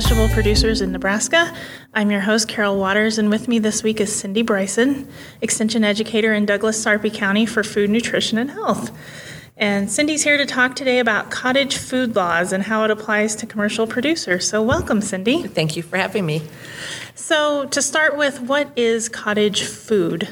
for fruit and vegetable producers in Nebraska. I'm your host, Carol Waters, and with me this week is Cindy Brison, Extension Educator in Douglas Sarpy County for Food, Nutrition, and Health. And Cindy's here to talk today about cottage food laws and how it applies to commercial producers. So, welcome, Cindy. Thank you for having me. So, to start with, what is cottage food?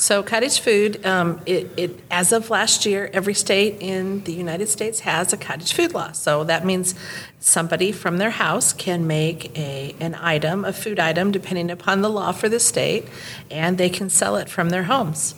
So, cottage food, um, it, it, as of last year, every state in the United States has a cottage food law. So, that means somebody from their house can make a, an item, a food item, depending upon the law for the state, and they can sell it from their homes.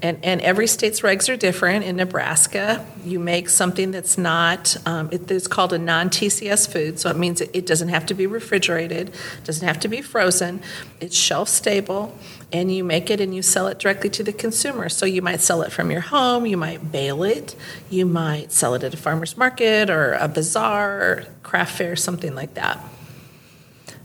And, and every state's regs are different. In Nebraska, you make something that's not, um, it, it's called a non TCS food, so it means it, it doesn't have to be refrigerated, doesn't have to be frozen, it's shelf stable, and you make it and you sell it directly to the consumer. So you might sell it from your home, you might bale it, you might sell it at a farmer's market or a bazaar or craft fair, something like that.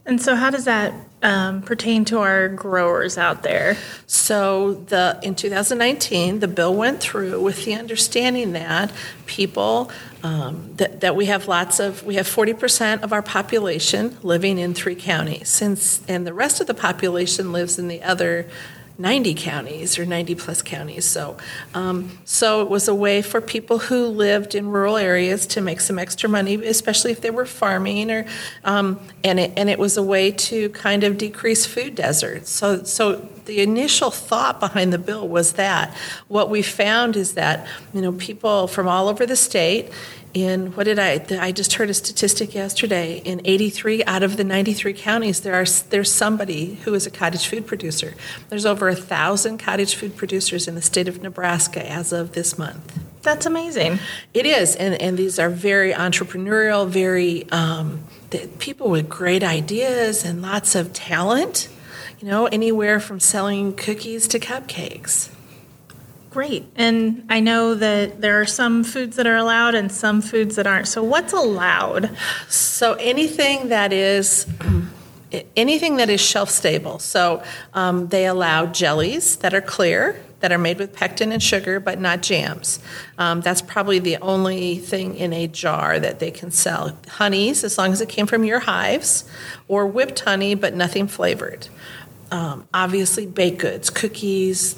And so, how does that um, pertain to our growers out there? So, the in 2019, the bill went through with the understanding that people um, that, that we have lots of we have 40% of our population living in three counties, since and the rest of the population lives in the other 90 counties or 90 plus counties. So, um, so it was a way for people who lived in rural areas to make some extra money, especially if they were farming, or um, and it and it was a way to kind of decrease food deserts. So, so the initial thought behind the bill was that what we found is that you know people from all over the state in what did I? I just heard a statistic yesterday. In 83 out of the 93 counties, there are there's somebody who is a cottage food producer. There's over a thousand cottage food producers in the state of Nebraska as of this month. That's amazing. It is, and and these are very entrepreneurial, very um, people with great ideas and lots of talent. You know, anywhere from selling cookies to cupcakes. Great. And I know that there are some foods that are allowed and some foods that aren't. So what's allowed? So anything that is anything that is shelf stable. So um, they allow jellies that are clear, that are made with pectin and sugar, but not jams. Um, that's probably the only thing in a jar that they can sell. Honeys, as long as it came from your hives, or whipped honey, but nothing flavored. Um, obviously, baked goods, cookies,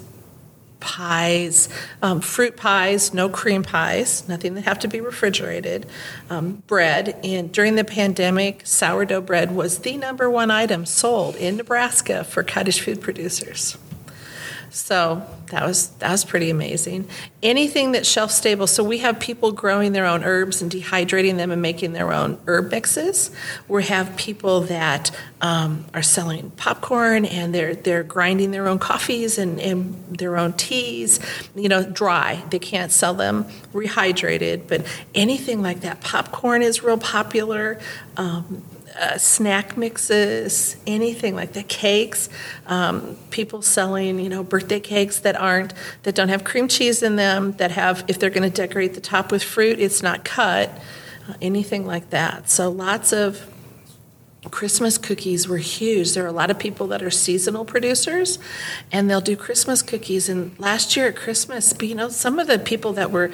pies, um, fruit pies, no cream pies, nothing that have to be refrigerated, um, bread. And during the pandemic, sourdough bread was the number one item sold in Nebraska for cottage food producers. So that was that was pretty amazing. Anything that's shelf stable. So we have people growing their own herbs and dehydrating them and making their own herb mixes. We have people that um, are selling popcorn and they're they're grinding their own coffees and, and their own teas. You know, dry. They can't sell them rehydrated, but anything like that. Popcorn is real popular. Um, uh, snack mixes, anything like the cakes. Um, people selling, you know, birthday cakes that aren't that don't have cream cheese in them. That have, if they're going to decorate the top with fruit, it's not cut. Uh, anything like that. So lots of Christmas cookies were huge. There are a lot of people that are seasonal producers, and they'll do Christmas cookies. And last year at Christmas, you know, some of the people that were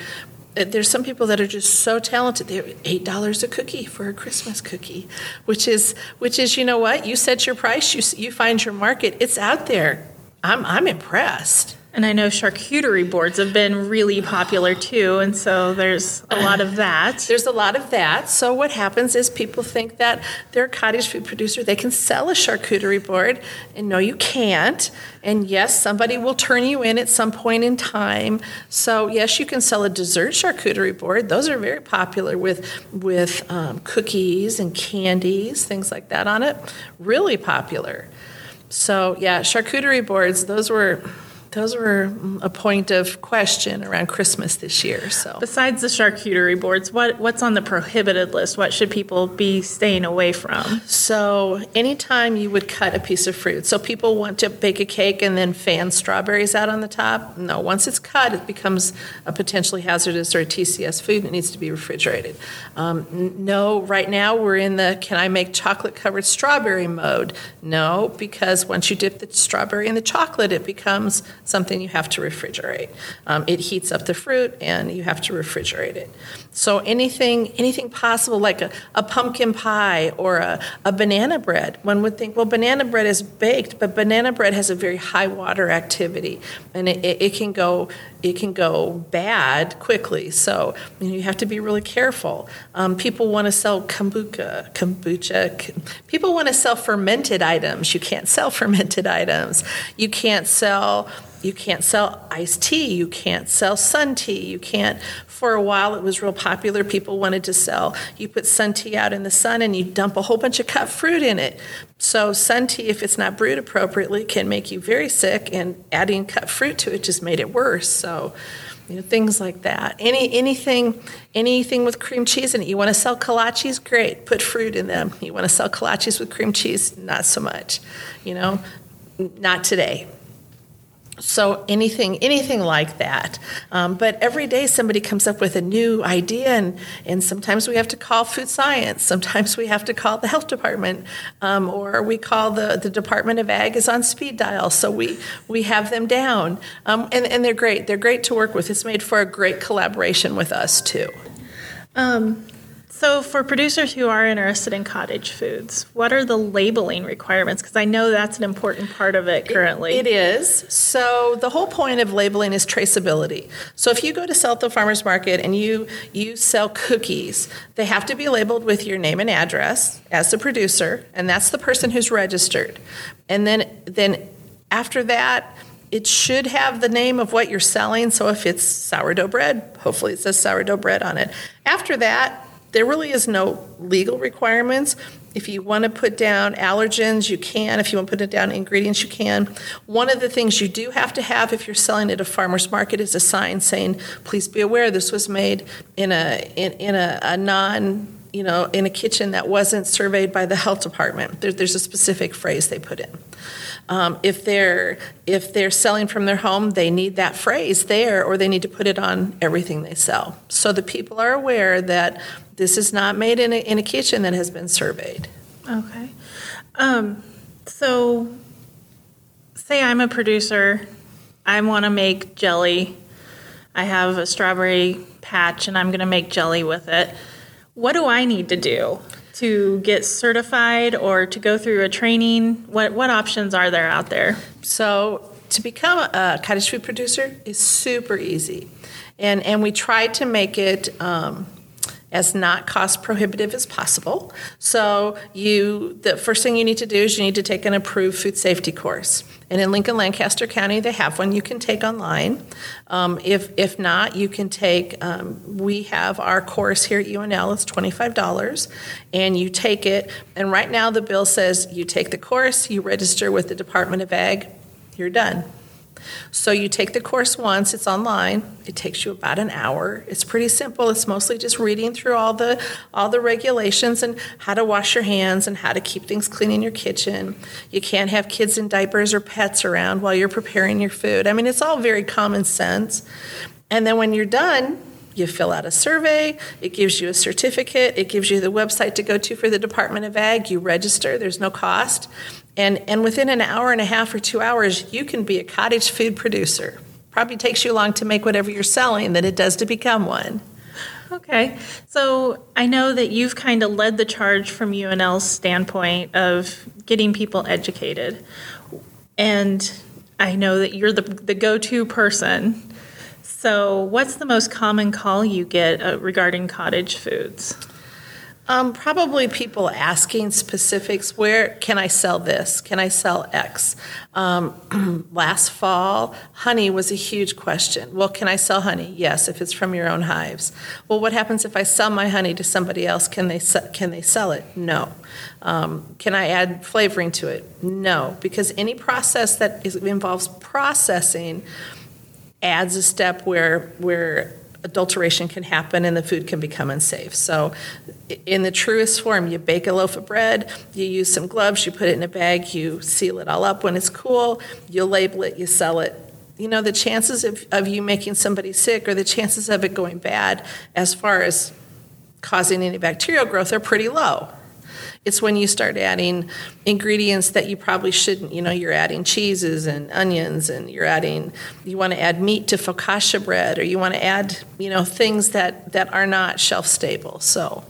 Uh, there's some people that are just so talented. They're eight dollars a cookie for a Christmas cookie, which is which is you know what you set your price, you you find your market. It's out there. I'm I'm impressed. And I know charcuterie boards have been really popular too, and so there's a lot of that. There's a lot of that. So what happens is people think that they're a cottage food producer, they can sell a charcuterie board, and no, you can't. And yes, somebody will turn you in at some point in time. So yes, you can sell a dessert charcuterie board. Those are very popular with with um, cookies and candies, things like that on it. Really popular. So yeah, charcuterie boards. Those were those were a point of question around Christmas this year. So, besides the charcuterie boards, what what's on the prohibited list? What should people be staying away from? So, anytime you would cut a piece of fruit, so people want to bake a cake and then fan strawberries out on the top. No, once it's cut, it becomes a potentially hazardous or a TCS food. It needs to be refrigerated. Um, no, right now we're in the can I make chocolate covered strawberry mode? No, because once you dip the strawberry in the chocolate, it becomes something you have to refrigerate. Um, it heats up the fruit, and you have to refrigerate it. So anything, anything possible, like a, a pumpkin pie or a, a banana bread, one would think, well, banana bread is baked, but banana bread has a very high water activity, and it, it, it can go it can go bad quickly. So you, you have to be really careful. Um, people want to sell kombucha, kombucha. People want to sell fermented items. You can't sell fermented items. You can't sell you can't sell iced tea, you can't sell sun tea, you can't. For a while, it was real popular. People wanted to sell. You put sun tea out in the sun and you dump a whole bunch of cut fruit in it. So, sun tea, if it's not brewed appropriately, can make you very sick, and adding cut fruit to it just made it worse. So, you know, things like that. Any anything anything with cream cheese in it. You want to sell kolaches? Great, put fruit in them. You want to sell kolaches with cream cheese? Not so much. You know, not today. So anything, anything like that. Um, but every day somebody comes up with a new idea, and, and sometimes we have to call food science. Sometimes we have to call the health department, um, or we call the, the Department of Ag is on speed dial. So we, we have them down, um, and, and they're great. They're great to work with. It's made for a great collaboration with us too. Um, so, for producers who are interested in cottage foods, what are the labeling requirements? Because I know that's an important part of it currently. It, it is. So, the whole point of labeling is traceability. So, if you go to Southfield Farmers Market and you you sell cookies, they have to be labeled with your name and address as the producer, and that's the person who's registered. And then then after that, it should have the name of what you're selling. So if it's sourdough bread, hopefully it says sourdough bread on it. After that, there really is no legal requirements. If you want to put down allergens, you can. If you want to put it down ingredients, you can. One of the things you do have to have if you're selling at a farmer's market is a sign saying, please be aware this was made in a, in, in a, a non you know, in a kitchen that wasn't surveyed by the health department. There, there's a specific phrase they put in. Um, if they're if they're selling from their home, they need that phrase there, or they need to put it on everything they sell, so the people are aware that this is not made in a, in a kitchen that has been surveyed. Okay. Um, so, say I'm a producer, I want to make jelly. I have a strawberry patch, and I'm going to make jelly with it. What do I need to do? to get certified or to go through a training? What, what options are there out there? So, to become a cottage food producer is super easy. And, and we try to make it um, as not cost prohibitive as possible. So you the first thing you need to do is you need to take an approved food safety course. And in Lincoln Lancaster County, they have one you can take online. Um, if if not, you can take. Um, we have our course here at UNL. It's twenty five dollars, and you take it. And right now, the bill says you take the course, you register with the Department of Ag, you're done. So you take the course once, it's online. It takes you about an hour. It's pretty simple. It's mostly just reading through all the all the regulations and how to wash your hands and how to keep things clean in your kitchen. You can't have kids in diapers or pets around while you're preparing your food. I mean, it's all very common sense. And then when you're done, you fill out a survey, it gives you a certificate, it gives you the website to go to for the Department of Ag, you register, there's no cost. And, and within an hour and a half or two hours, you can be a cottage food producer. Probably takes you long to make whatever you're selling than it does to become one. Okay. So I know that you've kind of led the charge from UNL's standpoint of getting people educated. And I know that you're the, the go to person. So, what's the most common call you get uh, regarding cottage foods? Um, probably people asking specifics. Where can I sell this? Can I sell X? Um, last fall, honey was a huge question. Well, can I sell honey? Yes, if it's from your own hives. Well, what happens if I sell my honey to somebody else? Can they can they sell it? No. Um, can I add flavoring to it? No, because any process that is, involves processing adds a step where where adulteration can happen and the food can become unsafe. So, in the truest form, you bake a loaf of bread, you use some gloves, you put it in a bag, you seal it all up when it's cool, you label it, you sell it. You know, the chances of, of you making somebody sick or the chances of it going bad as far as causing any bacterial growth are pretty low. It's when you start adding ingredients that you probably shouldn't. You know, you're adding cheeses and onions, and you're adding. You want to add meat to focaccia bread, or you want to add, you know, things that that are not shelf stable. So,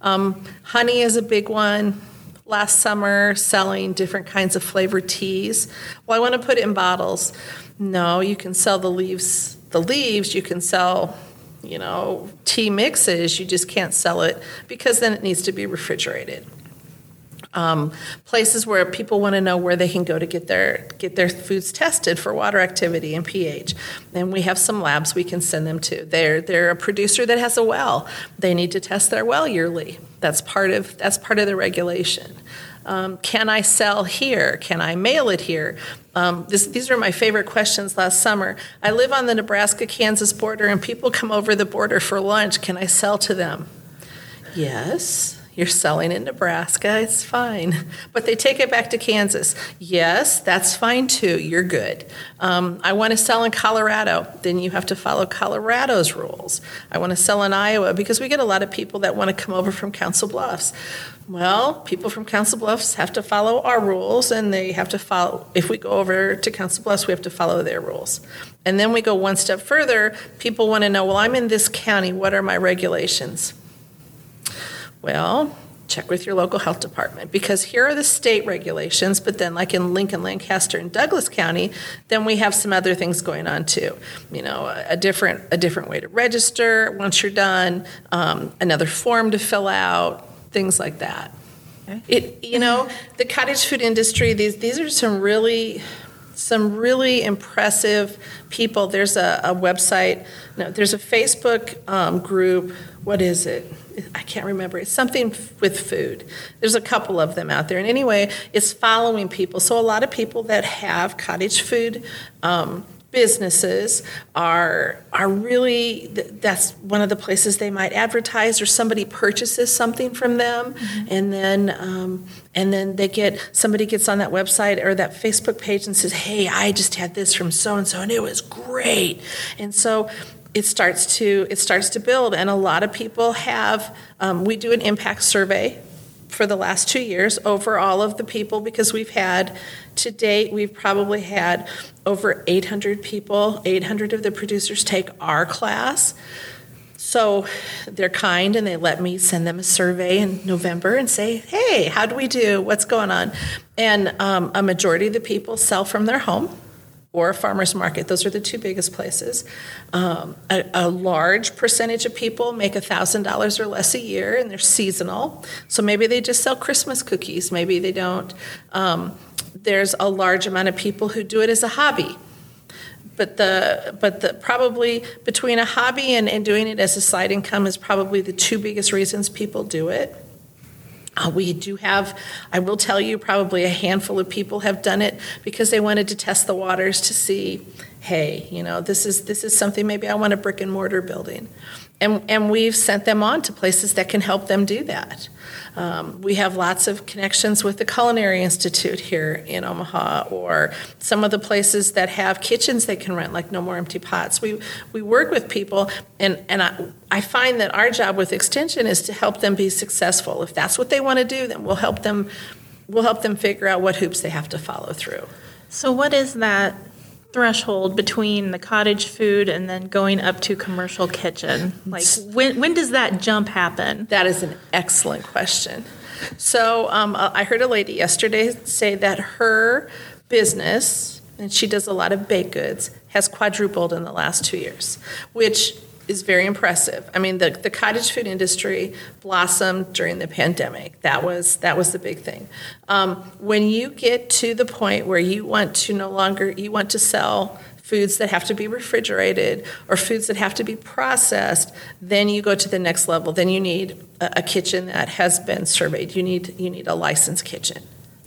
um, honey is a big one last summer selling different kinds of flavored teas. Well, I want to put it in bottles. No, you can sell the leaves. The leaves you can sell, you know, tea mixes. You just can't sell it because then it needs to be refrigerated. Um, places where people want to know where they can go to get their get their foods tested for water activity and pH. And we have some labs we can send them to. They're they're a producer that has a well. They need to test their well yearly. That's part of that's part of the regulation. Um, can I sell here? Can I mail it here? Um, this, these are my favorite questions last summer. I live on the Nebraska Kansas border, and people come over the border for lunch. Can I sell to them? Yes. You're selling in Nebraska, it's fine. But they take it back to Kansas. Yes, that's fine too. You're good. Um, I want to sell in Colorado. Then you have to follow Colorado's rules. I want to sell in Iowa because we get a lot of people that want to come over from Council Bluffs. Well, people from Council Bluffs have to follow our rules, and they have to follow. If we go over to Council Bluffs, we have to follow their rules. And then we go one step further. People want to know, well, I'm in this county. What are my regulations? Well, check with your local health department because here are the state regulations, but then, like in Lincoln, Lancaster, and Douglas County, then we have some other things going on too. You know, a different a different way to register once you're done, um, another form to fill out, things like that. Okay. It you know the cottage food industry. These these are some really some really impressive people. There's a, a website. No, there's a Facebook um, group. What is it? I can't remember. It's something with food. There's a couple of them out there. And anyway, it's following people. So a lot of people that have cottage food um, businesses are are really that's one of the places they might advertise or somebody purchases something from them mm-hmm. and then um, and then they get somebody gets on that website or that Facebook page and says hey I just had this from so and so and it was great and so it starts to it starts to build and a lot of people have um, we do an impact survey for the last two years over all of the people because we've had to date we've probably had over 800 people 800 of the producers take our class so they're kind and they let me send them a survey in November and say, hey, how do we do? What's going on? And um, a majority of the people sell from their home or a farmer's market. Those are the two biggest places. Um, a, a, large percentage of people make $1,000 or less a year and they're seasonal. So maybe they just sell Christmas cookies, maybe they don't. Um, there's a large amount of people who do it as a hobby. But the but the probably between a hobby and, and doing it as a side income is probably the two biggest reasons people do it. Uh, we do have, I will tell you, probably a handful of people have done it because they wanted to test the waters to see, hey, you know, this is this is something maybe I want a brick and mortar building, and and we've sent them on to places that can help them do that. Um, we have lots of connections with the Culinary Institute here in Omaha, or some of the places that have kitchens they can rent, like No More Empty Pots. We we work with people, and and I, I find that our job with Extension is to help them be successful. If that's what they want to do, then we'll help them. We'll help them figure out what hoops they have to follow through. So, what is that threshold between the cottage food and then going up to commercial kitchen? Like when when does that jump happen? That is an excellent question. So um, I heard a lady yesterday say that her business, and she does a lot of baked goods, has quadrupled in the last two years, which is very impressive. I mean, the, the cottage food industry blossomed during the pandemic. That was that was the big thing. Um, when you get to the point where you want to no longer you want to sell foods that have to be refrigerated or foods that have to be processed, then you go to the next level. Then you need a, a kitchen that has been surveyed. You need you need a licensed kitchen.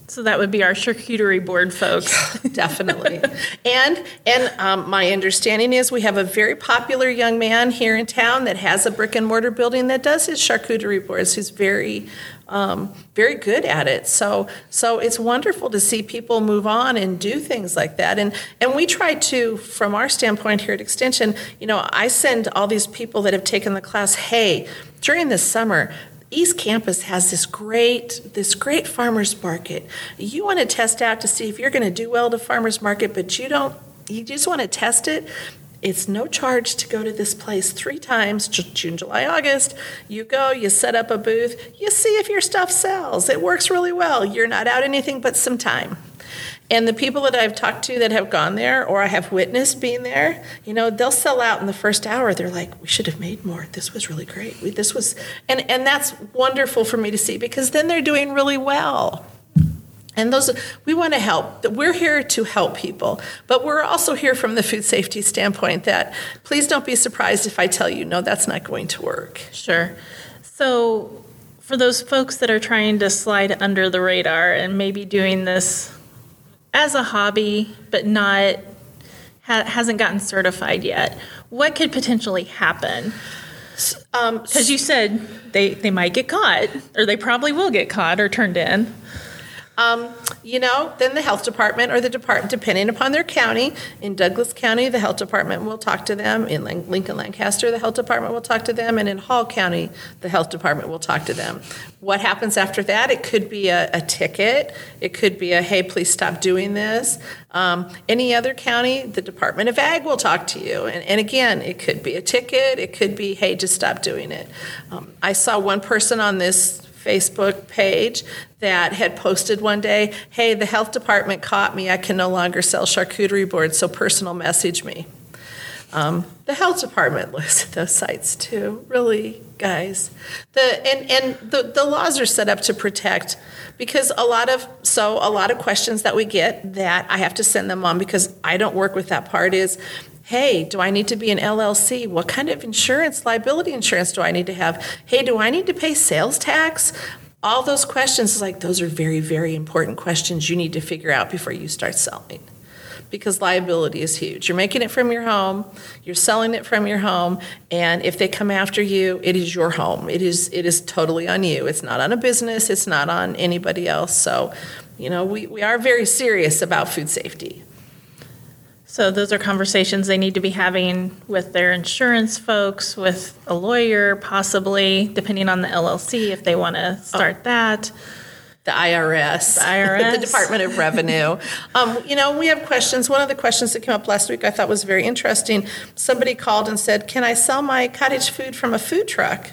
So that would be our charcuterie board folks. Definitely. and and um, my understanding is we have a very popular young man here in town that has a brick and mortar building that does his charcuterie boards. He's very um, very good at it. So so it's wonderful to see people move on and do things like that. And and we try to, from our standpoint here at Extension, you know, I send all these people that have taken the class, hey, during the summer, East Campus has this great this great farmers market. You want to test out to see if you're going to do well a farmers market, but you don't. You just want to test it. It's no charge to go to this place three times June, July, August. You go, you set up a booth, you see if your stuff sells. It works really well. You're not out anything but some time. And the people that I've talked to that have gone there or I have witnessed being there, you know, they'll sell out in the first hour. They're like, we should have made more. This was really great. We, this was, and, and that's wonderful for me to see because then they're doing really well. And those, we want to help. We're here to help people, but we're also here from the food safety standpoint that please don't be surprised if I tell you, no, that's not going to work. Sure. So, for those folks that are trying to slide under the radar and maybe doing this as a hobby, but not ha- hasn't gotten certified yet, what could potentially happen? Because um, you said they, they might get caught, or they probably will get caught or turned in. Um, you know, then the health department or the department, depending upon their county. In Douglas County, the health department will talk to them. In Lincoln Lancaster, the health department will talk to them. And in Hall County, the health department will talk to them. What happens after that? It could be a, a ticket. It could be a, hey, please stop doing this. Um, any other county, the Department of Ag will talk to you. And, and, again, it could be a ticket. It could be, hey, just stop doing it. Um, I saw one person on this Facebook page that had posted one day, hey, the health department caught me. I can no longer sell charcuterie boards, so personal message me. Um, the health department looks at those sites too. Really, guys. The and and the, the laws are set up to protect because a lot of so a lot of questions that we get that I have to send them on because I don't work with that part is Hey, do I need to be an LLC? What kind of insurance, liability insurance do I need to have? Hey, do I need to pay sales tax? All those questions, like, those are very, very important questions you need to figure out before you start selling because liability is huge. You're making it from your home, you're selling it from your home, and if they come after you, it is your home. It is it is totally on you. It's not on a business, it's not on anybody else. So, you know, we, we are very serious about food safety. So those are conversations they need to be having with their insurance folks, with a lawyer, possibly, depending on the LLC if they want to start oh. that. The IRS, the IRS, the Department of Revenue. Um, you know, we have questions. One of the questions that came up last week I thought was very interesting. Somebody called and said, "Can I sell my cottage food from a food truck?"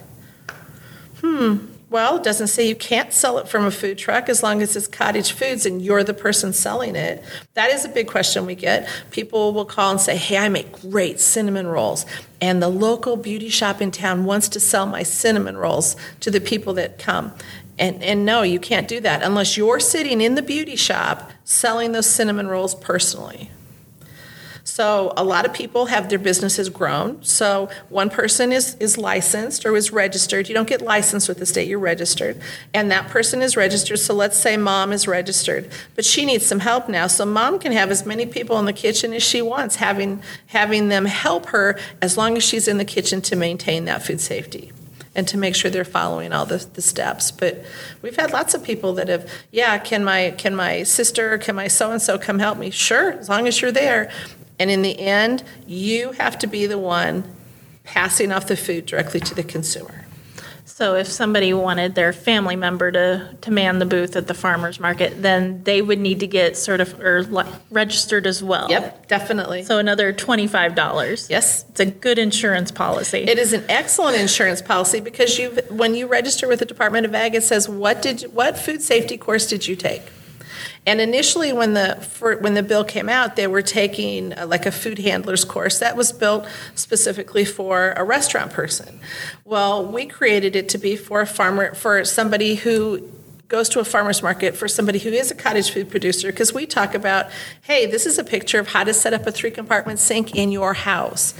Hmm well, it doesn't say you can't sell it from a food truck as long as it's cottage foods and you're the person selling it. That is a big question we get. People will call and say, Hey, I make great cinnamon rolls. And the local beauty shop in town wants to sell my cinnamon rolls to the people that come. And, and no, you can't do that unless you're sitting in the beauty shop selling those cinnamon rolls personally. So a lot of people have their businesses grown. So one person is, is licensed or is registered. You don't get licensed with the state, you're registered. And that person is registered. So let's say mom is registered, but she needs some help now. So mom can have as many people in the kitchen as she wants, having having them help her as long as she's in the kitchen to maintain that food safety and to make sure they're following all the, the steps. But we've had lots of people that have, yeah, can my can my sister, can my so and so come help me? Sure, as long as you're there. And in the end, you have to be the one passing off the food directly to the consumer. So if somebody wanted their family member to, to man the booth at the farmer's market, then they would need to get certified or registered as well. Yep, definitely. So another $25. Yes. It's a good insurance policy. It is an excellent insurance policy because you when you register with the Department of Ag, it says what did what food safety course did you take? And initially, when the for, when the bill came out, they were taking uh, like a food handler's course that was built specifically for a restaurant person. Well, we created it to be for a farmer for somebody who goes to a farmer's market for somebody who is a cottage food producer because we talk about hey this is a picture of how to set up a three compartment sink in your house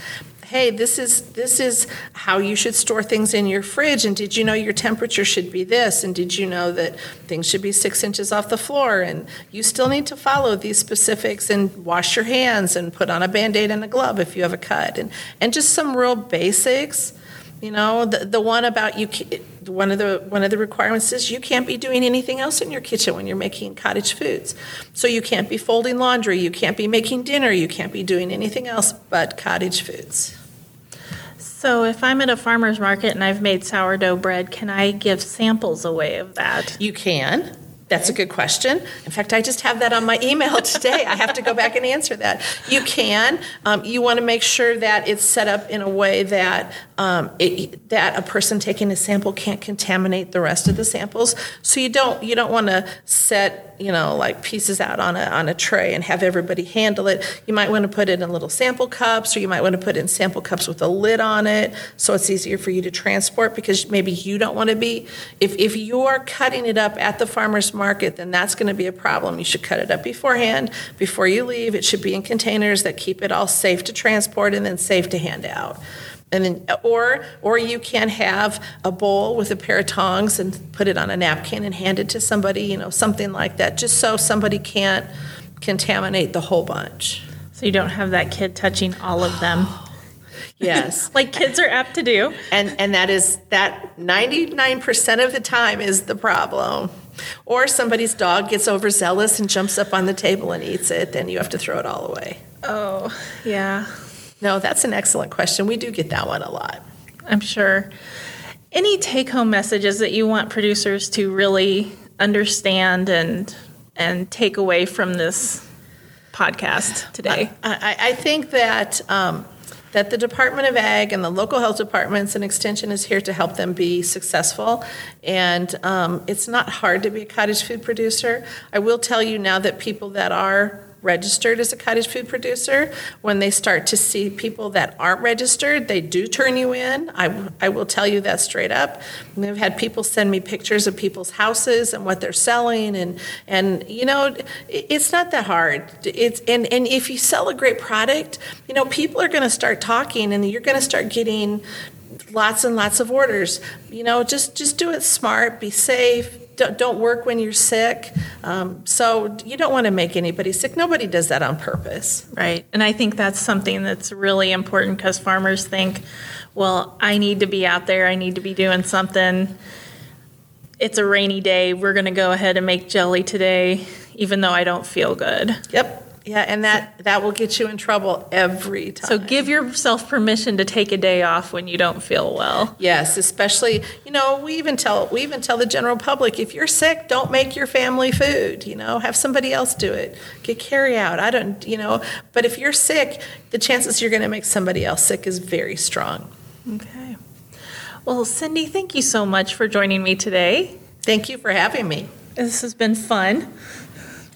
hey this is this is how you should store things in your fridge and did you know your temperature should be this and did you know that things should be six inches off the floor and you still need to follow these specifics and wash your hands and put on a band-aid and a glove if you have a cut and and just some real basics you know the, the one about you one of the one of the requirements is you can't be doing anything else in your kitchen when you're making cottage foods so you can't be folding laundry you can't be making dinner you can't be doing anything else but cottage foods So if I'm at a farmer's market and I've made sourdough bread, can I give samples away of that? You can. That's a good question. In fact, I just have that on my email today. I have to go back and answer that. You can. Um, you want to make sure that it's set up in a way that um, it, that a person taking a sample can't contaminate the rest of the samples. So you don't you don't want to set you know like pieces out on a on a tray and have everybody handle it. You might want to put it in little sample cups, or you might want to put in sample cups with a lid on it, so it's easier for you to transport. Because maybe you don't want to be if if you're cutting it up at the farmer's market, then that's going to be a problem. You should cut it up beforehand before you leave. It should be in containers that keep it all safe to transport and then safe to hand out and then or or you can have a bowl with a pair of tongs and put it on a napkin and hand it to somebody you know something like that just so somebody can't contaminate the whole bunch. So you don't have that kid touching all of them, yes. Like kids are apt to do. and and that is that 99% of the time is the problem. Or somebody's dog gets overzealous and jumps up on the table and eats it then you have to throw it all away. Oh, yeah, no that's an excellent question we do get that one a lot I'm sure. Any take home messages that you want producers to really understand and and take away from this podcast today? I, I think that um, that the Department of Ag and the local health departments and Extension is here to help them be successful. And um, it's not hard to be a cottage food producer. I will tell you now that people that are registered as a cottage food producer, when they start to see people that aren't registered, they do turn you in. I, I will tell you that straight up. I've had people send me pictures of people's houses and what they're selling, and and you know, it's not that hard. It's and and if you sell a great product, you know, people are going to start talking, and you're going to start getting lots and lots of orders. You know, just just do it smart, be safe. Don't, don't work when you're sick. Um, so you don't want to make anybody sick. Nobody does that on purpose. Right. And I think that's something that's really important because farmers think, well, I need to be out there, I need to be doing something. It's a rainy day, we're going to go ahead and make jelly today, even though I don't feel good. Yep. Yeah, and that that will get you in trouble every time. So give yourself permission to take a day off when you don't feel well. Yes, especially you know we even tell we even tell the general public if you're sick, don't make your family food. You know, have somebody else do it. Get carry out. I don't. You know, but if you're sick, the chances you're going to make somebody else sick is very strong. Okay. Well, Cindy, thank you so much for joining me today. Thank you for having me. This has been fun.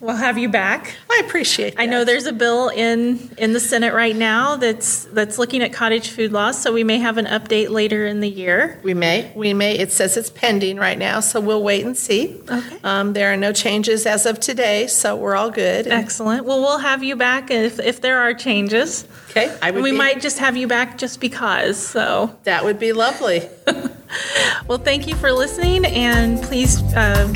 We'll have you back. I appreciate. I know there's a bill in, in the Senate right now that's, that's looking at cottage food laws, so we may have an update later in the year. We may, we may. It says it's pending right now, so we'll wait and see. Okay. Um, there are no changes as of today, so we're all good. Excellent. Well, we'll have you back if, if there are changes. okay, I would. We be- might just have you back just because, so. That would be lovely. Well, thank you for listening, and please uh,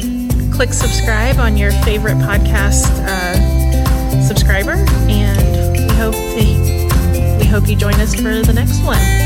click subscribe on your favorite podcast uh, subscriber, and we hope to, we hope you join us for the next one.